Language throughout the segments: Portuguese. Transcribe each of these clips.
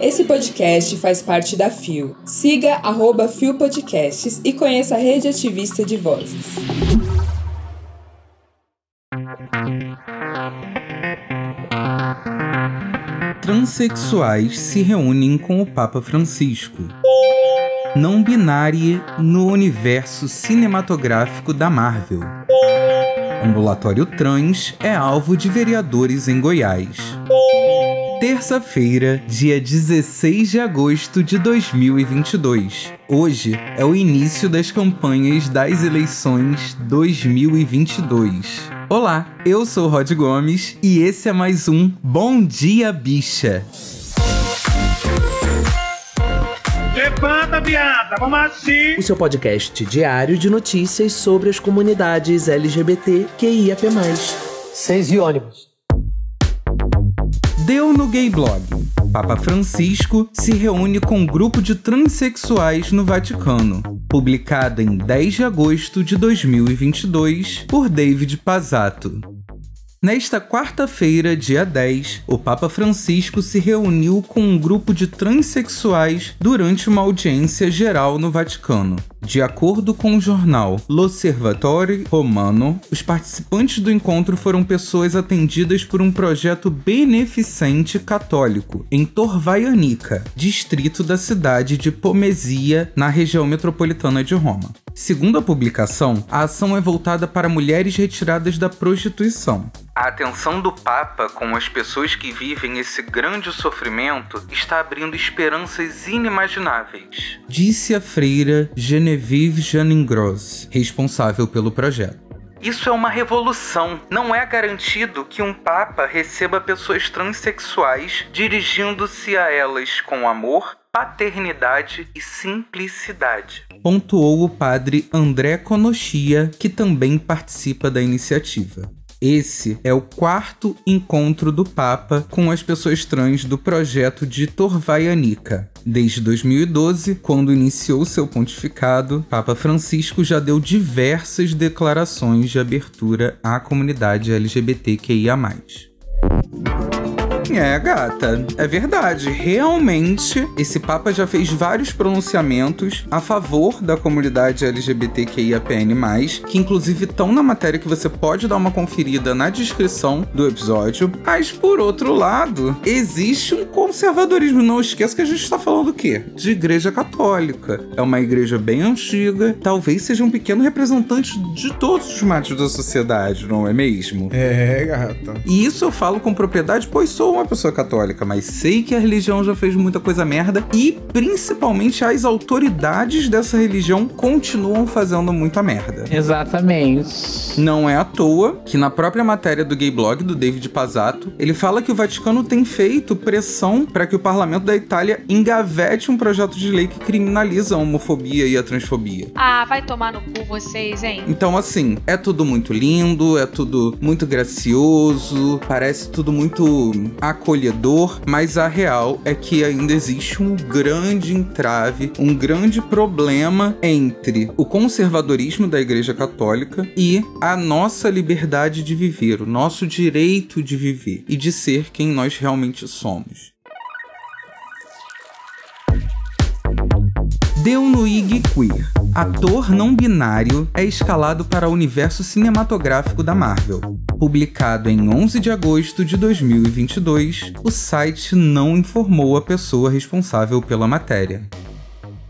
Esse podcast faz parte da FIO. Siga arroba FIO Podcasts e conheça a rede ativista de vozes. Transsexuais se reúnem com o Papa Francisco. Não binária no universo cinematográfico da Marvel. Ambulatório Trans é alvo de vereadores em Goiás terça-feira, dia 16 de agosto de 2022. Hoje é o início das campanhas das eleições 2022. Olá, eu sou Rod Gomes e esse é mais um Bom Dia Bicha. Levanta, viada, vamos assim! O seu podcast diário de notícias sobre as comunidades LGBT QIAP+. Seis e ônibus. Deu no Gay Blog. Papa Francisco se reúne com um grupo de transexuais no Vaticano. Publicada em 10 de agosto de 2022 por David Pazato. Nesta quarta-feira, dia 10, o Papa Francisco se reuniu com um grupo de transexuais durante uma audiência geral no Vaticano. De acordo com o jornal L'Osservatore Romano, os participantes do encontro foram pessoas atendidas por um projeto beneficente católico em Torvaianica, distrito da cidade de Pomesia, na região metropolitana de Roma. Segundo a publicação, a ação é voltada para mulheres retiradas da prostituição. A atenção do Papa com as pessoas que vivem esse grande sofrimento está abrindo esperanças inimagináveis, disse a freira Genevieve Janingros, responsável pelo projeto. Isso é uma revolução. Não é garantido que um Papa receba pessoas transexuais dirigindo-se a elas com amor, paternidade e simplicidade. Pontuou o padre André Conochia, que também participa da iniciativa. Esse é o quarto encontro do Papa com as pessoas trans do projeto de Torvaianica. Desde 2012, quando iniciou seu pontificado, Papa Francisco já deu diversas declarações de abertura à comunidade LGBTQIA. É, gata, é verdade. Realmente, esse Papa já fez vários pronunciamentos a favor da comunidade LGBTQIAPN+, que inclusive estão na matéria que você pode dar uma conferida na descrição do episódio. Mas, por outro lado, existe um conservadorismo. Não esqueça que a gente está falando do quê? De igreja católica. É uma igreja bem antiga, talvez seja um pequeno representante de todos os matos da sociedade, não é mesmo? É, gata. E isso eu falo com propriedade, pois sou uma uma pessoa católica, mas sei que a religião já fez muita coisa merda e principalmente as autoridades dessa religião continuam fazendo muita merda. Exatamente. Não é à toa que na própria matéria do Gay Blog do David Pazzato, ele fala que o Vaticano tem feito pressão para que o parlamento da Itália engavete um projeto de lei que criminaliza a homofobia e a transfobia. Ah, vai tomar no cu vocês, hein? Então assim, é tudo muito lindo, é tudo muito gracioso, parece tudo muito acolhedor, mas a real é que ainda existe um grande entrave, um grande problema entre o conservadorismo da Igreja Católica e a nossa liberdade de viver, o nosso direito de viver e de ser quem nós realmente somos. Deunuig Queer, ator não binário, é escalado para o universo cinematográfico da Marvel. Publicado em 11 de agosto de 2022, o site não informou a pessoa responsável pela matéria.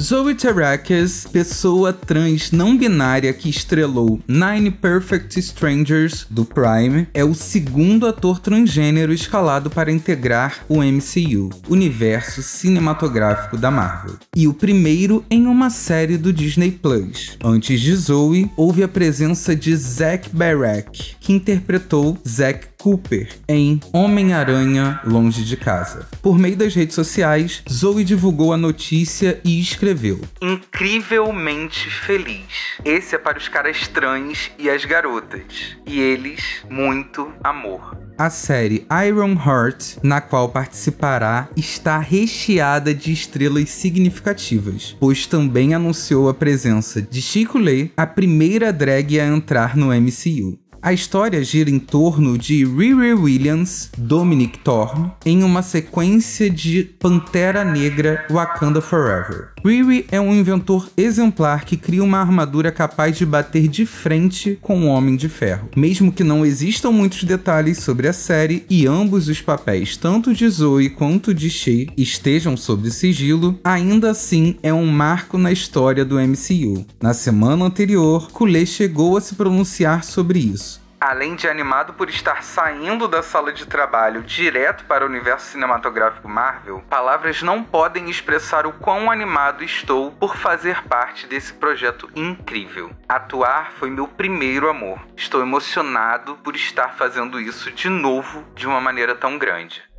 Zoe Terakes, pessoa trans não binária que estrelou Nine Perfect Strangers do Prime, é o segundo ator transgênero escalado para integrar o MCU, universo cinematográfico da Marvel, e o primeiro em uma série do Disney Plus. Antes de Zoe, houve a presença de Zach Barak, que interpretou Zack Cooper em Homem-Aranha Longe de Casa. Por meio das redes sociais, Zoe divulgou a notícia e escreveu: Incrivelmente feliz. Esse é para os caras trans e as garotas. E eles, muito amor. A série Iron Heart, na qual participará, está recheada de estrelas significativas, pois também anunciou a presença de Chico Lê, a primeira drag a entrar no MCU. A história gira em torno de Riri Williams, Dominic Thorne, em uma sequência de Pantera Negra Wakanda Forever. Riri é um inventor exemplar que cria uma armadura capaz de bater de frente com o Homem de Ferro. Mesmo que não existam muitos detalhes sobre a série e ambos os papéis, tanto de Zoe quanto de Shea, estejam sob sigilo, ainda assim é um marco na história do MCU. Na semana anterior, Coulet chegou a se pronunciar sobre isso. Além de animado por estar saindo da sala de trabalho direto para o universo cinematográfico Marvel, palavras não podem expressar o quão animado estou por fazer parte desse projeto incrível. Atuar foi meu primeiro amor. Estou emocionado por estar fazendo isso de novo de uma maneira tão grande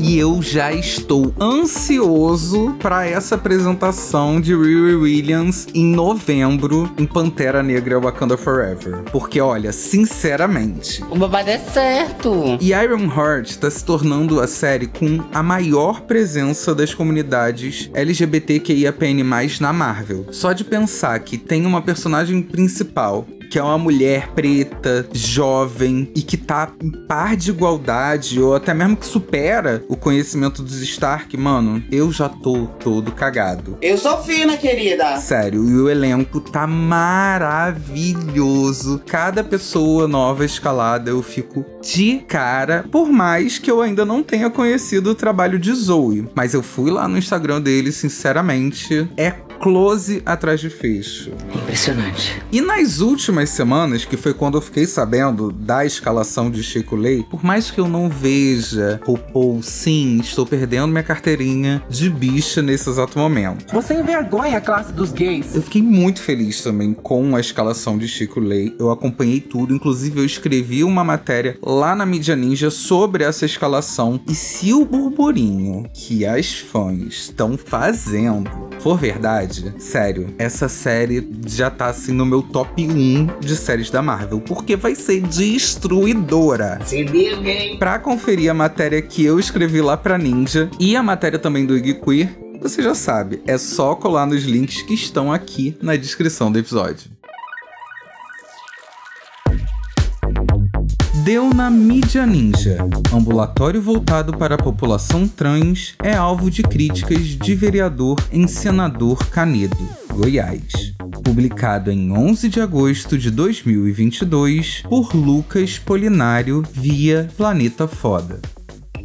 e eu já estou ansioso para essa apresentação de Riri Williams em novembro em Pantera Negra Wakanda Forever. Porque olha, sinceramente, o babado é certo. E Iron Heart está se tornando a série com a maior presença das comunidades LGBTQIAPN+ na Marvel. Só de pensar que tem uma personagem principal que é uma mulher preta, jovem e que tá em par de igualdade, ou até mesmo que supera o conhecimento dos Stark, mano, eu já tô todo cagado. Eu sou fina, querida. Sério, e o elenco tá maravilhoso. Cada pessoa nova escalada eu fico de cara, por mais que eu ainda não tenha conhecido o trabalho de Zoe. Mas eu fui lá no Instagram dele, sinceramente, é close atrás de fecho. Impressionante. E nas últimas semanas, que foi quando eu fiquei sabendo da escalação de Chico Lei, por mais que eu não veja RuPaul, sim, estou perdendo minha carteirinha de bicha nesse exato momento. Você envergonha a classe dos gays. Eu fiquei muito feliz também com a escalação de Chico Lei. Eu acompanhei tudo, inclusive eu escrevi uma matéria lá na Mídia Ninja sobre essa escalação. E se o burburinho que as fãs estão fazendo for verdade, verdade, sério, essa série já tá assim no meu top 1 de séries da Marvel, porque vai ser destruidora. Se liga, hein? Pra conferir a matéria que eu escrevi lá pra Ninja e a matéria também do Iggy Queer, você já sabe, é só colar nos links que estão aqui na descrição do episódio. Deu na mídia ninja. Ambulatório voltado para a população trans é alvo de críticas de vereador em senador Canedo, Goiás. Publicado em 11 de agosto de 2022 por Lucas Polinário via Planeta Foda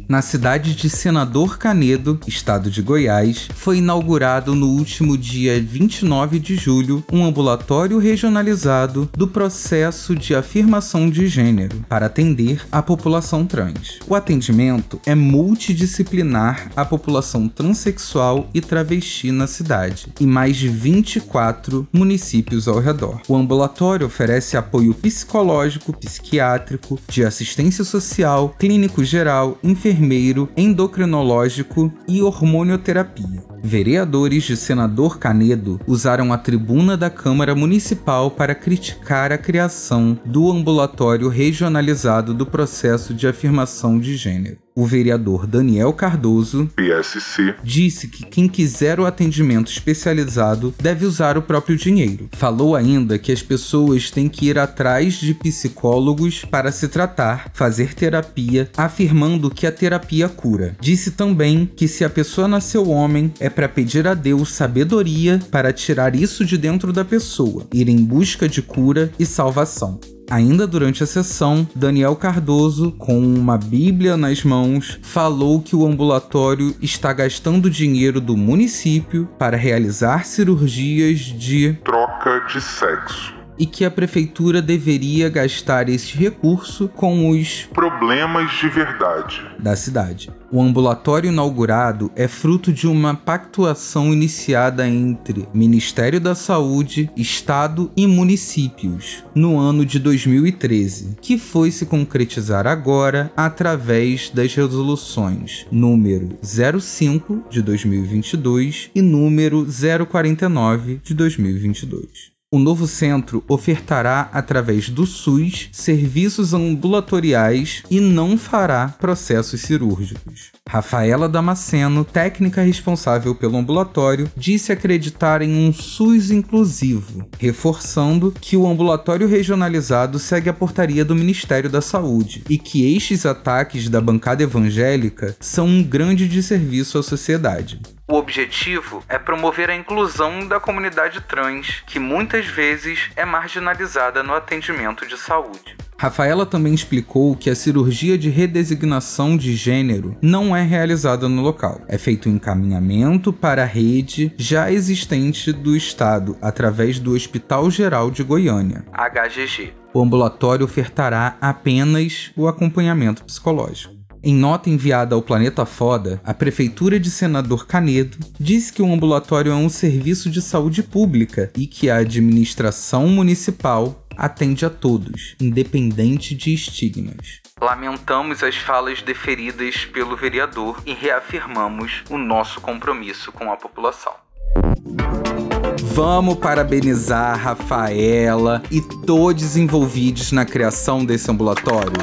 na cidade de Senador Canedo, estado de Goiás, foi inaugurado no último dia 29 de julho um ambulatório regionalizado do processo de afirmação de gênero para atender a população trans. O atendimento é multidisciplinar à população transexual e travesti na cidade e mais de 24 municípios ao redor. O ambulatório oferece apoio psicológico, psiquiátrico, de assistência social, clínico geral, enfermeiro enfermeiro, endocrinológico e hormonioterapia. Vereadores de Senador Canedo usaram a tribuna da Câmara Municipal para criticar a criação do ambulatório regionalizado do processo de afirmação de gênero. O vereador Daniel Cardoso, PSC, disse que quem quiser o atendimento especializado deve usar o próprio dinheiro. Falou ainda que as pessoas têm que ir atrás de psicólogos para se tratar, fazer terapia, afirmando que a terapia cura. Disse também que se a pessoa nasceu homem, é para pedir a Deus sabedoria para tirar isso de dentro da pessoa, ir em busca de cura e salvação. Ainda durante a sessão, Daniel Cardoso, com uma Bíblia nas mãos, falou que o ambulatório está gastando dinheiro do município para realizar cirurgias de troca de sexo e que a prefeitura deveria gastar esse recurso com os problemas de verdade da cidade. O ambulatório inaugurado é fruto de uma pactuação iniciada entre Ministério da Saúde, Estado e municípios no ano de 2013, que foi se concretizar agora através das resoluções número 05 de 2022 e número 049 de 2022. O novo centro ofertará, através do SUS, serviços ambulatoriais e não fará processos cirúrgicos. Rafaela Damasceno, técnica responsável pelo ambulatório, disse acreditar em um SUS inclusivo, reforçando que o ambulatório regionalizado segue a portaria do Ministério da Saúde e que estes ataques da bancada evangélica são um grande desserviço à sociedade. O objetivo é promover a inclusão da comunidade trans, que muitas vezes é marginalizada no atendimento de saúde. Rafaela também explicou que a cirurgia de redesignação de gênero não é realizada no local. É feito um encaminhamento para a rede já existente do Estado através do Hospital Geral de Goiânia, HGG. O ambulatório ofertará apenas o acompanhamento psicológico. Em nota enviada ao Planeta Foda, a Prefeitura de Senador Canedo disse que o ambulatório é um serviço de saúde pública e que a administração municipal atende a todos, independente de estigmas. Lamentamos as falas deferidas pelo vereador e reafirmamos o nosso compromisso com a população. Vamos parabenizar Rafaela e todos envolvidos na criação desse ambulatório.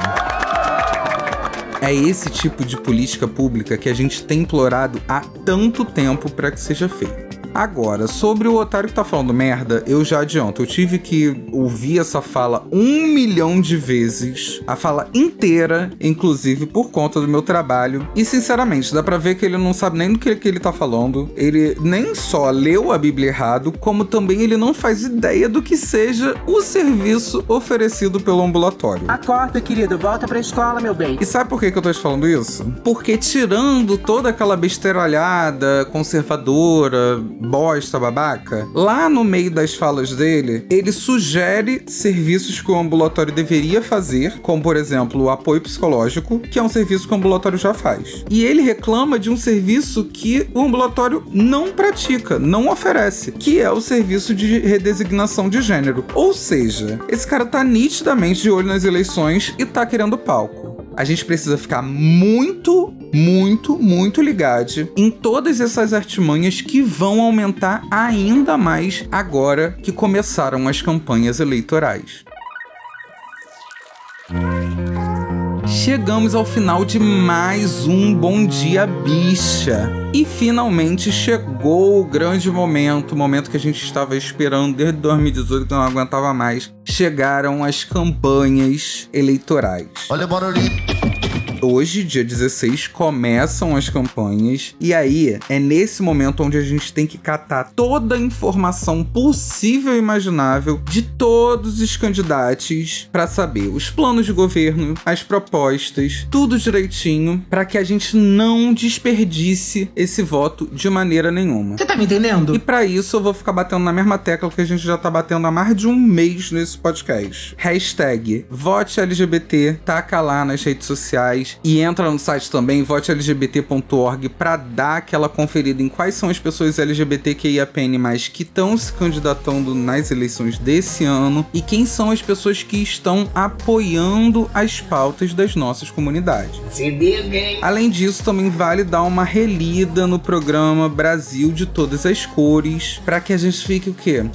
É esse tipo de política pública que a gente tem implorado há tanto tempo para que seja feito. Agora, sobre o otário que tá falando merda, eu já adianto. Eu tive que ouvir essa fala um milhão de vezes, a fala inteira, inclusive por conta do meu trabalho. E sinceramente, dá pra ver que ele não sabe nem do que, que ele tá falando. Ele nem só leu a Bíblia errado, como também ele não faz ideia do que seja o serviço oferecido pelo ambulatório. Acorda, querido, volta pra escola, meu bem. E sabe por que, que eu tô te falando isso? Porque tirando toda aquela besteiralhada conservadora, bosta babaca, lá no meio das falas dele, ele sugere serviços que o ambulatório deveria fazer, como por exemplo o apoio psicológico, que é um serviço que o ambulatório já faz. E ele reclama de um serviço que o ambulatório não pratica, não oferece, que é o serviço de redesignação de gênero. Ou seja, esse cara tá nitidamente de olho nas eleições e tá querendo palco a gente precisa ficar muito, muito, muito ligado em todas essas artimanhas que vão aumentar ainda mais agora que começaram as campanhas eleitorais. Chegamos ao final de mais um Bom Dia Bicha. E finalmente chegou o grande momento, o momento que a gente estava esperando desde 2018, que não aguentava mais. Chegaram as campanhas eleitorais. Olha, bora ali. Hoje, dia 16, começam as campanhas e aí é nesse momento onde a gente tem que catar toda a informação possível e imaginável de todos os candidatos para saber os planos de governo, as propostas, tudo direitinho para que a gente não desperdice esse voto de maneira nenhuma. Você tá me entendendo? E para isso eu vou ficar batendo na mesma tecla que a gente já tá batendo há mais de um mês nesse podcast. Hashtag vote LGBT, taca lá nas redes sociais e entra no site também, votelgbt.org, para dar aquela conferida em quais são as pessoas LGBTQIAPN+, que estão se candidatando nas eleições desse ano e quem são as pessoas que estão apoiando as pautas das nossas comunidades. Além disso, também vale dar uma relida no programa Brasil de Todas as Cores, para que a gente fique o quê?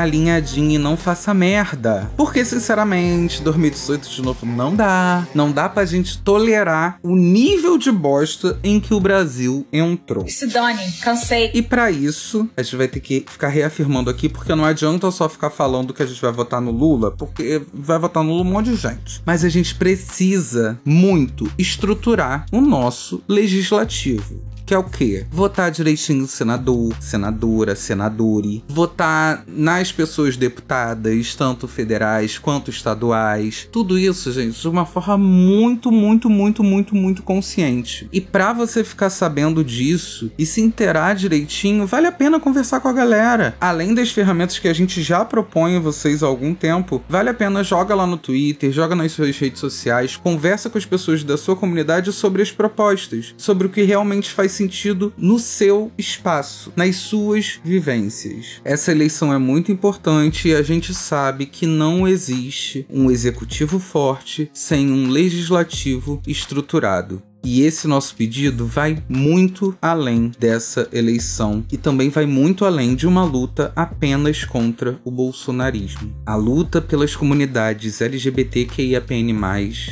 Alinhadinho e não faça merda. Porque, sinceramente, 2018 de novo não dá. Não dá pra gente tolerar o nível de bosta em que o Brasil entrou. Se dane, cansei. E para isso, a gente vai ter que ficar reafirmando aqui, porque não adianta só ficar falando que a gente vai votar no Lula, porque vai votar no Lula um monte de gente. Mas a gente precisa muito estruturar o nosso legislativo que é o quê? Votar direitinho senador, senadora, senadore, votar nas pessoas deputadas, tanto federais quanto estaduais. Tudo isso, gente, de uma forma muito, muito, muito, muito, muito consciente. E para você ficar sabendo disso e se inteirar direitinho, vale a pena conversar com a galera. Além das ferramentas que a gente já propõe a vocês há algum tempo, vale a pena joga lá no Twitter, joga nas suas redes sociais, conversa com as pessoas da sua comunidade sobre as propostas, sobre o que realmente faz sentido no seu espaço, nas suas vivências. Essa eleição é muito importante e a gente sabe que não existe um executivo forte sem um legislativo estruturado. E esse nosso pedido vai muito além dessa eleição e também vai muito além de uma luta apenas contra o bolsonarismo. A luta pelas comunidades LGBTQIAPN+,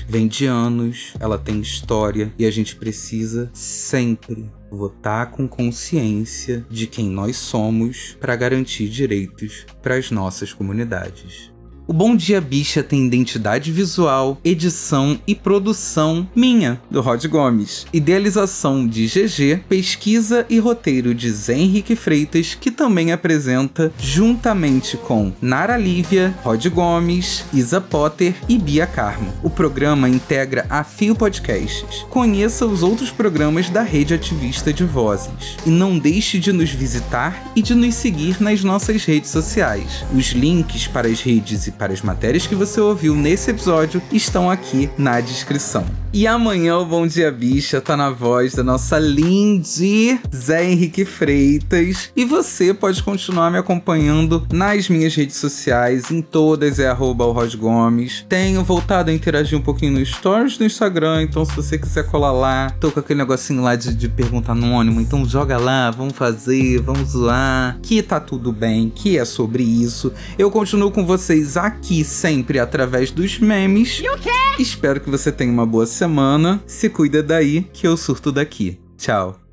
vem de anos, ela tem história e a gente precisa sempre votar com consciência de quem nós somos para garantir direitos para as nossas comunidades. O Bom Dia Bicha tem identidade visual, edição e produção minha, do Rod Gomes. Idealização de GG, pesquisa e roteiro de Zé Henrique Freitas, que também apresenta juntamente com Nara Lívia, Rod Gomes, Isa Potter e Bia Carmo. O programa integra a Fio Podcasts. Conheça os outros programas da rede ativista de vozes. E não deixe de nos visitar e de nos seguir nas nossas redes sociais. Os links para as redes e para as matérias que você ouviu nesse episódio estão aqui na descrição. E amanhã o Bom Dia Bicha tá na voz da nossa Lindy Zé Henrique Freitas. E você pode continuar me acompanhando nas minhas redes sociais, em todas é arroba Gomes. Tenho voltado a interagir um pouquinho nos stories do Instagram, então se você quiser colar lá, tô com aquele negocinho lá de, de pergunta anônimo, então joga lá, vamos fazer, vamos zoar, que tá tudo bem, que é sobre isso. Eu continuo com vocês aqui sempre através dos memes. E o quê? Espero que você tenha uma boa semana. Se cuida daí, que eu surto daqui. Tchau.